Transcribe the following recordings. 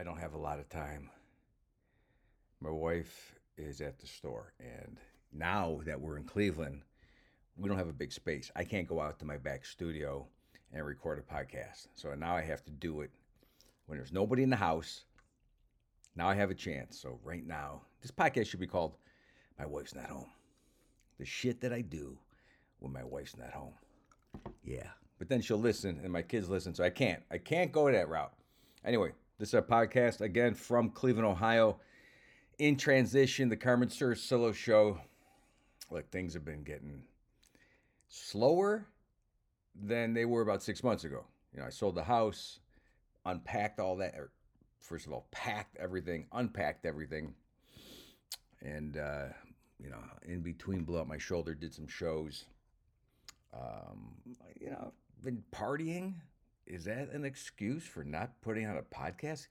I don't have a lot of time. My wife is at the store, and now that we're in Cleveland, we don't have a big space. I can't go out to my back studio and record a podcast. So now I have to do it when there's nobody in the house. Now I have a chance. So right now, this podcast should be called My Wife's Not Home. The shit that I do when my wife's not home. Yeah. But then she'll listen and my kids listen. So I can't. I can't go that route. Anyway, this is our podcast again from Cleveland, Ohio. In transition, the Carmen Solo show. Look, things have been getting slower than they were about six months ago. You know, I sold the house, unpacked all that. Or first of all, packed everything, unpacked everything, and uh, you know, in between, blew out my shoulder, did some shows. Um, you know, been partying. Is that an excuse for not putting on a podcast?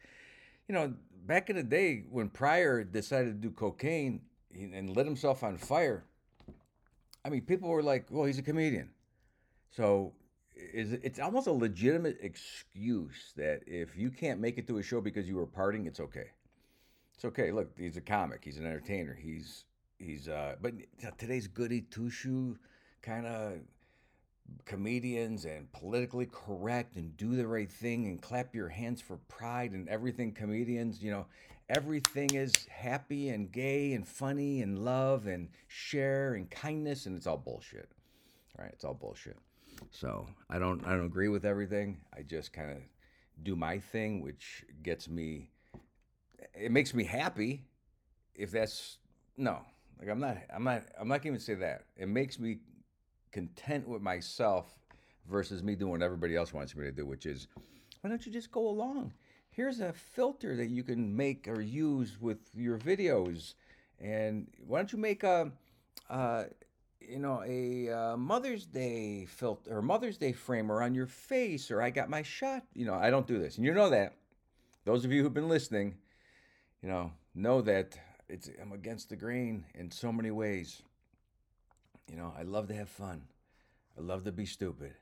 You know, back in the day when Pryor decided to do cocaine and lit himself on fire, I mean, people were like, well, he's a comedian. So is it's almost a legitimate excuse that if you can't make it to a show because you were partying, it's okay. It's okay. Look, he's a comic. He's an entertainer. He's he's uh but today's goody two shoe kind of comedians and politically correct and do the right thing and clap your hands for pride and everything comedians you know everything is happy and gay and funny and love and share and kindness and it's all bullshit all right? It's all bullshit. So i don't i don't agree with everything. I just kind of do my thing which gets me it makes me happy if that's no like I'm not, I'm not, I'm not going to say that. It makes me content with myself versus me doing what everybody else wants me to do, which is, why don't you just go along? Here's a filter that you can make or use with your videos, and why don't you make a, you know, a uh, Mother's Day filter or Mother's Day framer on your face, or I got my shot. You know, I don't do this, and you know that. Those of you who've been listening, you know, know that it's I'm against the grain in so many ways. You know, I love to have fun. I love to be stupid.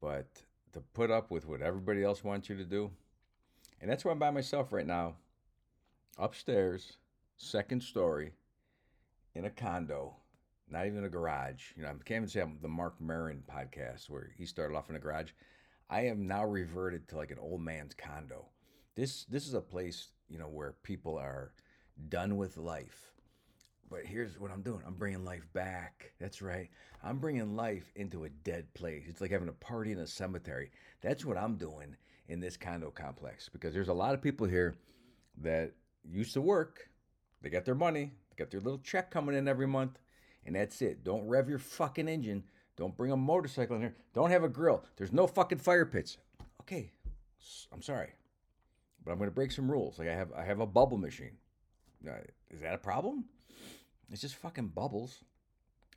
But to put up with what everybody else wants you to do, and that's why I'm by myself right now, upstairs, second story, in a condo, not even a garage. You know, I can't even say I'm the Marc Maron podcast where he started off in a garage. I am now reverted to like an old man's condo. This this is a place, you know, where people are done with life. But here's what I'm doing I'm bringing life back. That's right. I'm bringing life into a dead place. It's like having a party in a cemetery. That's what I'm doing in this condo complex because there's a lot of people here that used to work. They got their money, they got their little check coming in every month, and that's it. Don't rev your fucking engine. Don't bring a motorcycle in here. Don't have a grill. There's no fucking fire pits. Okay, I'm sorry, but I'm going to break some rules. Like I have, I have a bubble machine. Uh, is that a problem? It's just fucking bubbles.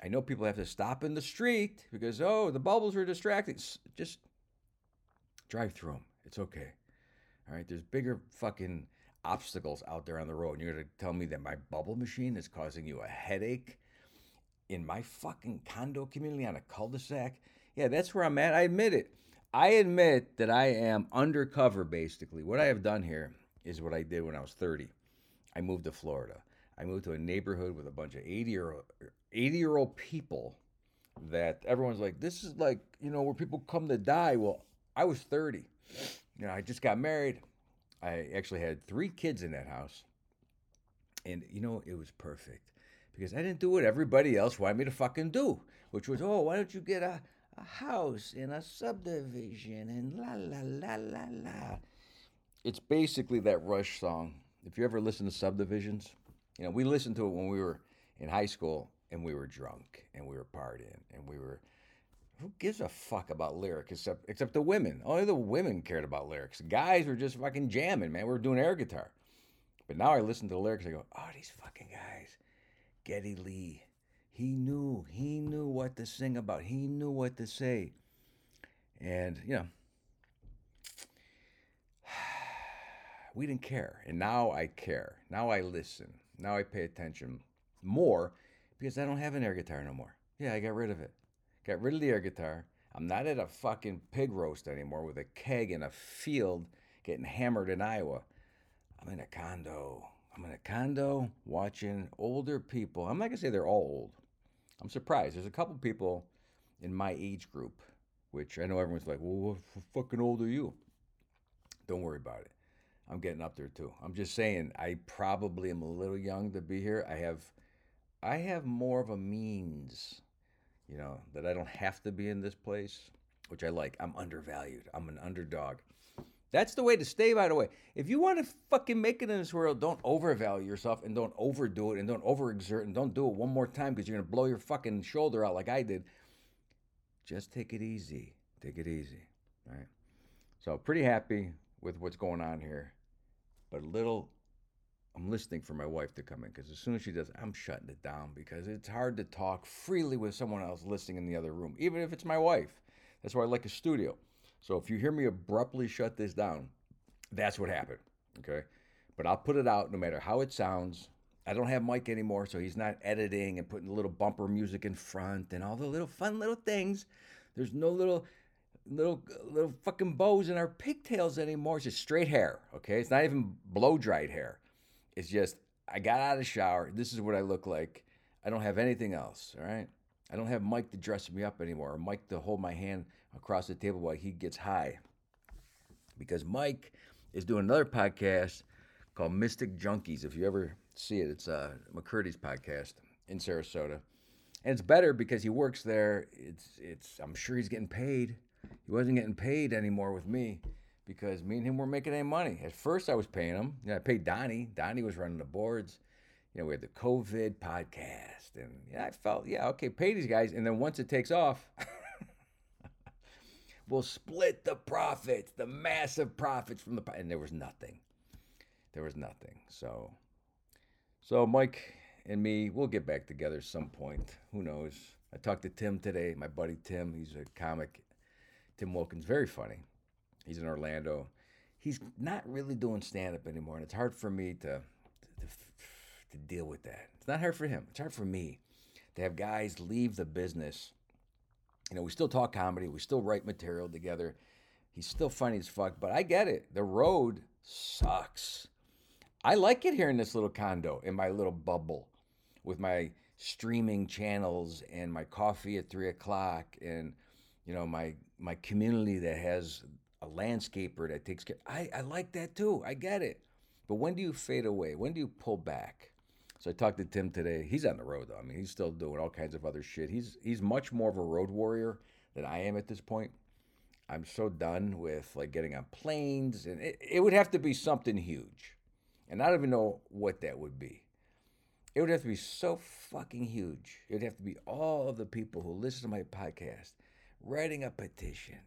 I know people have to stop in the street because, oh, the bubbles are distracting. Just drive through them. It's okay. All right. There's bigger fucking obstacles out there on the road. And you're going to tell me that my bubble machine is causing you a headache in my fucking condo community on a cul de sac? Yeah, that's where I'm at. I admit it. I admit that I am undercover, basically. What I have done here is what I did when I was 30. I moved to Florida. I moved to a neighborhood with a bunch of 80 year 80 year old people that everyone's like, this is like, you know, where people come to die. Well, I was 30. You know, I just got married. I actually had three kids in that house. And, you know, it was perfect because I didn't do what everybody else wanted me to fucking do, which was, oh, why don't you get a, a house in a subdivision and la, la, la, la, la. It's basically that Rush song if you ever listen to subdivisions, you know, we listened to it when we were in high school and we were drunk and we were partying and we were who gives a fuck about lyrics except except the women? Only the women cared about lyrics. Guys were just fucking jamming, man. We were doing air guitar. But now I listen to the lyrics I go, oh, these fucking guys. Geddy Lee. He knew. He knew what to sing about. He knew what to say. And, you know, we didn't care. And now I care. Now I listen. Now I pay attention more because I don't have an air guitar no more. Yeah, I got rid of it. Got rid of the air guitar. I'm not at a fucking pig roast anymore with a keg in a field getting hammered in Iowa. I'm in a condo. I'm in a condo watching older people. I'm not gonna say they're all old. I'm surprised. There's a couple people in my age group, which I know everyone's like, well, what fucking old are you? Don't worry about it. I'm getting up there too. I'm just saying I probably am a little young to be here. I have I have more of a means, you know, that I don't have to be in this place, which I like. I'm undervalued. I'm an underdog. That's the way to stay, by the way. If you want to fucking make it in this world, don't overvalue yourself and don't overdo it and don't overexert and don't do it one more time because you're going to blow your fucking shoulder out like I did. Just take it easy. Take it easy. All right. So, pretty happy with what's going on here. But a little, I'm listening for my wife to come in because as soon as she does, I'm shutting it down because it's hard to talk freely with someone else listening in the other room, even if it's my wife. That's why I like a studio. So if you hear me abruptly shut this down, that's what happened. Okay. But I'll put it out no matter how it sounds. I don't have Mike anymore, so he's not editing and putting little bumper music in front and all the little fun little things. There's no little little little fucking bows in our pigtails anymore. It's just straight hair. Okay. It's not even blow dried hair. It's just I got out of the shower. This is what I look like. I don't have anything else. All right. I don't have Mike to dress me up anymore, or Mike to hold my hand across the table while he gets high. Because Mike is doing another podcast called Mystic Junkies. If you ever see it, it's uh, McCurdy's podcast in Sarasota. And it's better because he works there. It's it's I'm sure he's getting paid. He wasn't getting paid anymore with me because me and him weren't making any money. At first I was paying him. You know, I paid Donnie. Donnie was running the boards. You know, we had the COVID podcast. And yeah, I felt, yeah, okay, pay these guys. And then once it takes off, we'll split the profits, the massive profits from the and there was nothing. There was nothing. So so Mike and me, we'll get back together some point. Who knows? I talked to Tim today, my buddy Tim. He's a comic. Tim Wilkins, very funny. He's in Orlando. He's not really doing stand up anymore, and it's hard for me to, to to deal with that. It's not hard for him. It's hard for me to have guys leave the business you know, we still talk comedy, we still write material together. He's still funny as fuck, but I get it. The road sucks. I like it here in this little condo, in my little bubble, with my streaming channels and my coffee at three o'clock, and you know my my community that has a landscaper that takes care. I I like that too. I get it. But when do you fade away? When do you pull back? So I talked to Tim today. He's on the road though. I mean, he's still doing all kinds of other shit. He's he's much more of a road warrior than I am at this point. I'm so done with like getting on planes, and it, it would have to be something huge, and I don't even know what that would be. It would have to be so fucking huge. It would have to be all of the people who listen to my podcast writing a petition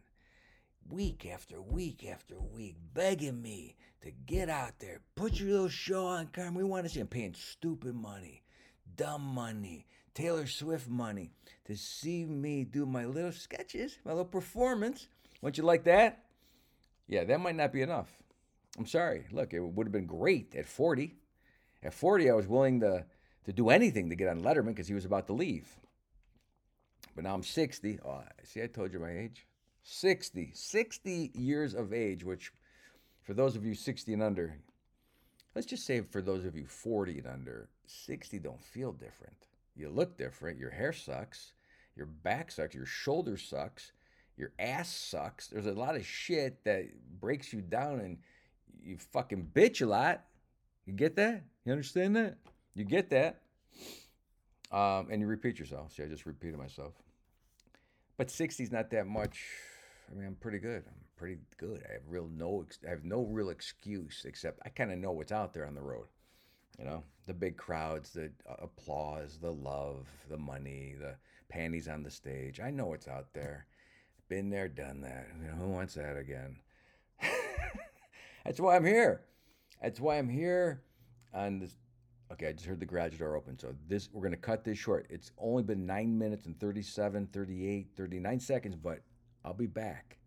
week after week after week begging me to get out there, put your little show on, Carmen. We want to see. I'm paying stupid money, dumb money, Taylor Swift money to see me do my little sketches, my little performance. Wouldn't you like that? Yeah, that might not be enough. I'm sorry. Look, it would have been great at 40. At 40, I was willing to, to do anything to get on Letterman because he was about to leave. But now I'm 60. Oh, see, I told you my age. 60. 60 years of age, which for those of you 60 and under, let's just say for those of you 40 and under, 60 don't feel different. You look different. Your hair sucks. Your back sucks. Your shoulder sucks. Your ass sucks. There's a lot of shit that breaks you down and you fucking bitch a lot. You get that? You understand that? You get that? Um, and you repeat yourself. See, I just repeated myself. But 60 is not that much. I mean, I'm pretty good. I'm pretty good. I have real no I have no real excuse except I kind of know what's out there on the road. You know, the big crowds, the uh, applause, the love, the money, the panties on the stage. I know what's out there. Been there, done that. You know, who wants that again? That's why I'm here. That's why I'm here on this. Okay, I just heard the garage door open. So this we're going to cut this short. It's only been 9 minutes and 37, 38, 39 seconds, but I'll be back.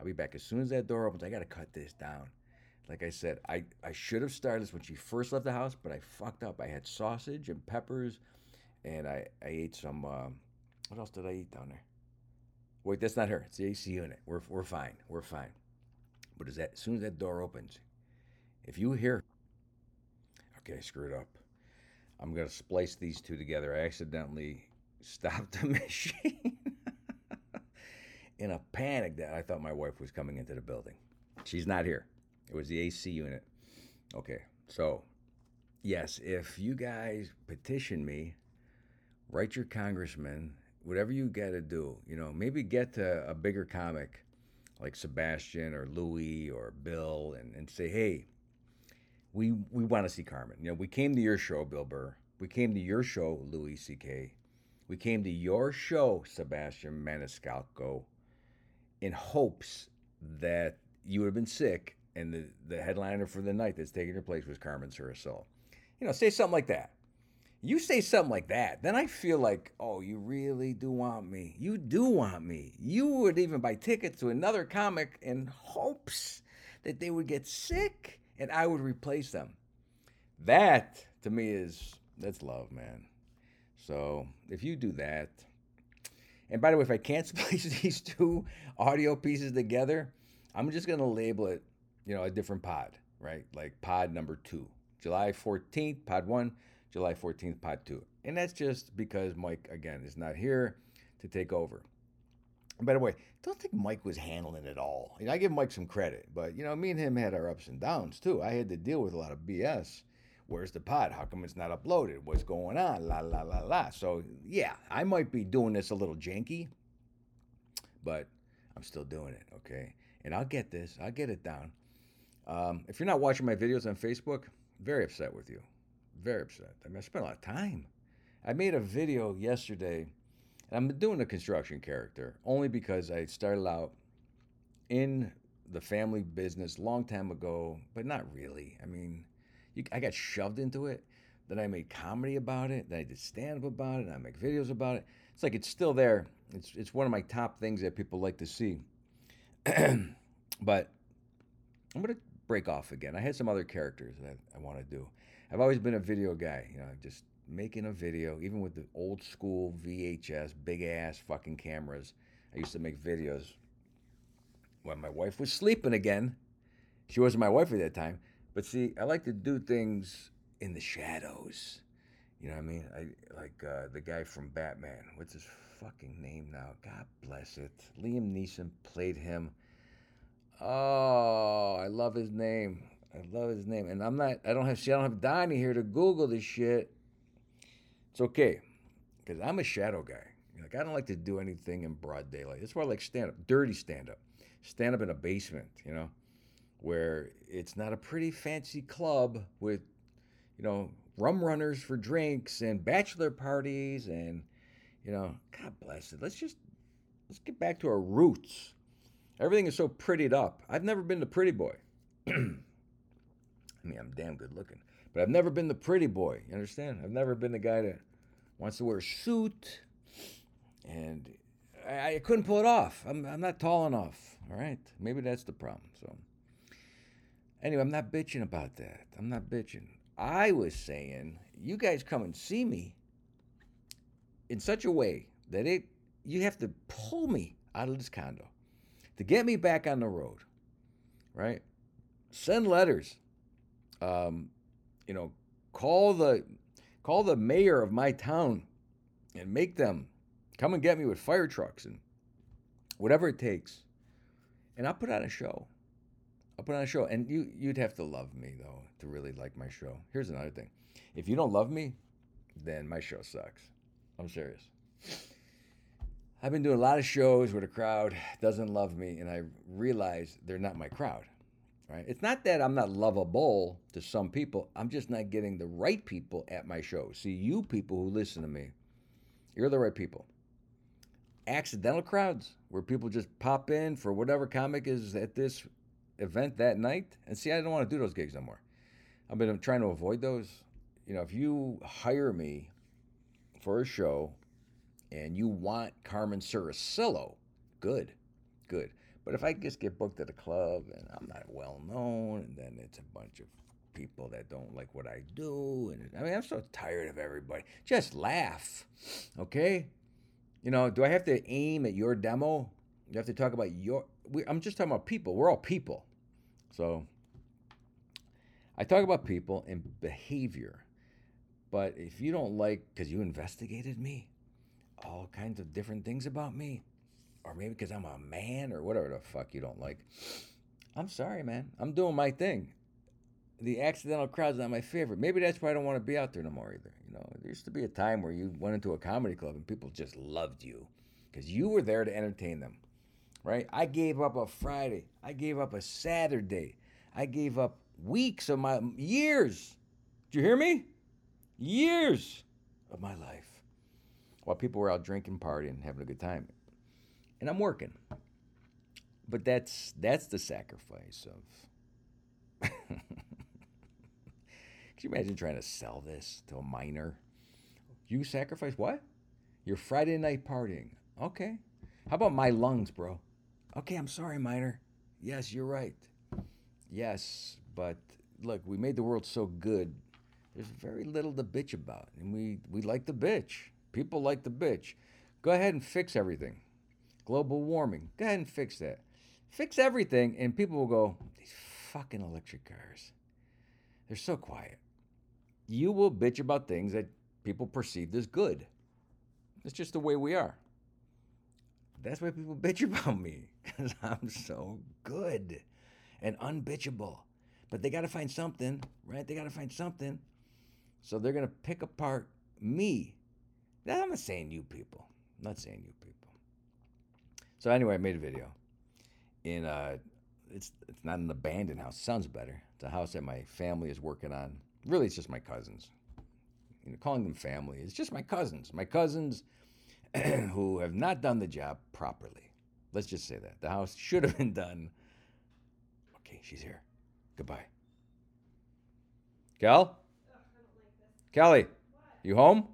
I'll be back as soon as that door opens. I got to cut this down. Like I said, I, I should have started this when she first left the house, but I fucked up. I had sausage and peppers, and I, I ate some. Um, what else did I eat down there? Wait, that's not her. It's the AC unit. We're, we're fine. We're fine. But as, that, as soon as that door opens, if you hear okay, I screwed up. I'm gonna splice these two together. I accidentally stopped the machine in a panic that I thought my wife was coming into the building. She's not here. It was the AC unit. Okay, so yes, if you guys petition me, write your congressman, whatever you got to do, you know, maybe get to a bigger comic like Sebastian or Louis or Bill and, and say, hey, we we want to see Carmen. You know, we came to your show, Bill Burr. We came to your show, Louis C.K. We came to your show, Sebastian Maniscalco, in hopes that you would have been sick and the, the headliner for the night that's taking your place was Carmen Surasil. You know, say something like that. You say something like that, then I feel like, oh, you really do want me. You do want me. You would even buy tickets to another comic in hopes that they would get sick and I would replace them. That to me is that's love, man. So if you do that, and by the way, if I can't splice these two audio pieces together, I'm just gonna label it, you know, a different pod, right? Like pod number two, July 14th, pod one, July 14th, pod two. And that's just because Mike, again, is not here to take over. By the way, don't think Mike was handling it all. You know, I give Mike some credit, but you know, me and him had our ups and downs too. I had to deal with a lot of BS. Where's the pod? How come it's not uploaded? What's going on? La la la la. So yeah, I might be doing this a little janky, but I'm still doing it. Okay, and I'll get this. I'll get it down. Um, if you're not watching my videos on Facebook, very upset with you. Very upset. I mean, I spent a lot of time. I made a video yesterday and I'm doing a construction character only because I started out in the family business long time ago, but not really. I mean, you, I got shoved into it. Then I made comedy about it. Then I did stand up about it. And I make videos about it. It's like it's still there. It's it's one of my top things that people like to see. but I'm gonna break off again. I had some other characters that I want to do. I've always been a video guy. You know, just making a video, even with the old school VHS, big ass fucking cameras. I used to make videos when my wife was sleeping again. She wasn't my wife at that time. But see, I like to do things in the shadows. You know what I mean? I like uh, the guy from Batman. What's his fucking name now? God bless it. Liam Neeson played him. Oh, I love his name. I love his name. And I'm not. I don't have. See, I don't have Donnie here to Google this shit. It's okay, because I'm a shadow guy. Like I don't like to do anything in broad daylight. That's why I like stand up, dirty stand up, stand up in a basement. You know, where it's not a pretty fancy club with, you know, rum runners for drinks and bachelor parties and, you know, God bless it. Let's just let's get back to our roots. Everything is so prettied up. I've never been the pretty boy. I mean, I'm damn good looking. But I've never been the pretty boy. You understand? I've never been the guy that wants to wear a suit, and I, I couldn't pull it off. I'm, I'm not tall enough. All right, maybe that's the problem. So anyway, I'm not bitching about that. I'm not bitching. I was saying, you guys come and see me in such a way that it you have to pull me out of this condo to get me back on the road, right? Send letters. Um, you know, call the call the mayor of my town and make them come and get me with fire trucks and whatever it takes. And I'll put on a show. I'll put on a show. And you you'd have to love me though to really like my show. Here's another thing. If you don't love me, then my show sucks. I'm serious. I've been doing a lot of shows where the crowd doesn't love me, and I realize they're not my crowd right? It's not that I'm not lovable to some people. I'm just not getting the right people at my shows. See, you people who listen to me, you're the right people. Accidental crowds where people just pop in for whatever comic is at this event that night. And see, I don't want to do those gigs no more. I've been trying to avoid those. You know, if you hire me for a show and you want Carmen Surasillo, good, good. But if I just get booked at a club and I'm not well known, and then it's a bunch of people that don't like what I do, and I mean, I'm so tired of everybody. Just laugh, okay? You know, do I have to aim at your demo? You have to talk about your. We, I'm just talking about people. We're all people, so I talk about people and behavior. But if you don't like, because you investigated me, all kinds of different things about me, or maybe because I'm a man or whatever the fuck you don't like, I'm sorry, man. I'm doing my thing. The accidental crowd's not my favorite. Maybe that's why I don't want to be out there no more either. You know, there used to be a time where you went into a comedy club and people just loved you because you were there to entertain them, right? I gave up a Friday. I gave up a Saturday. I gave up weeks of my years. Did you hear me? Years of my life while people were out drinking, partying, having a good time. And I'm working. But that's that's the sacrifice of Can you imagine trying to sell this to a miner? You sacrifice what? Your Friday night partying. Okay. How about my lungs, bro? Okay, I'm sorry, miner. Yes, you're right. Yes, but look, we made the world so good. There's very little to bitch about, and we we like the bitch. People like the bitch. Go ahead and fix everything. Global warming. Go ahead and fix that. Fix everything, and people will go, these fucking electric cars. They're so quiet. You will bitch about things that people perceived as good. It's just the way we are. That's why people bitch about me, because I'm so good and unbitchable. But they got to find something, right? They got to find something. So they're going to pick apart me. Now, I'm not saying you people. I'm not saying you people. So anyway, I made a video. In uh, it's it's not an abandoned house. Sounds better. It's a house that my family is working on. Really, it's just my cousins. You know, calling them family. It's just my cousins. My cousins who have not done the job properly. Let's just say that. The house should have been done. Okay, she's here. Goodbye. Cal? Kelly, you home?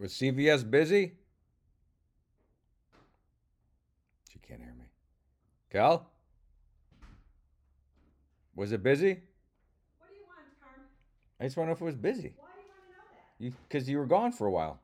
Was CVS busy? She can't hear me. Cal? Was it busy? What do you want, Carm? I just want to know if it was busy. Why do you want to know that? Because you, were gone for a while.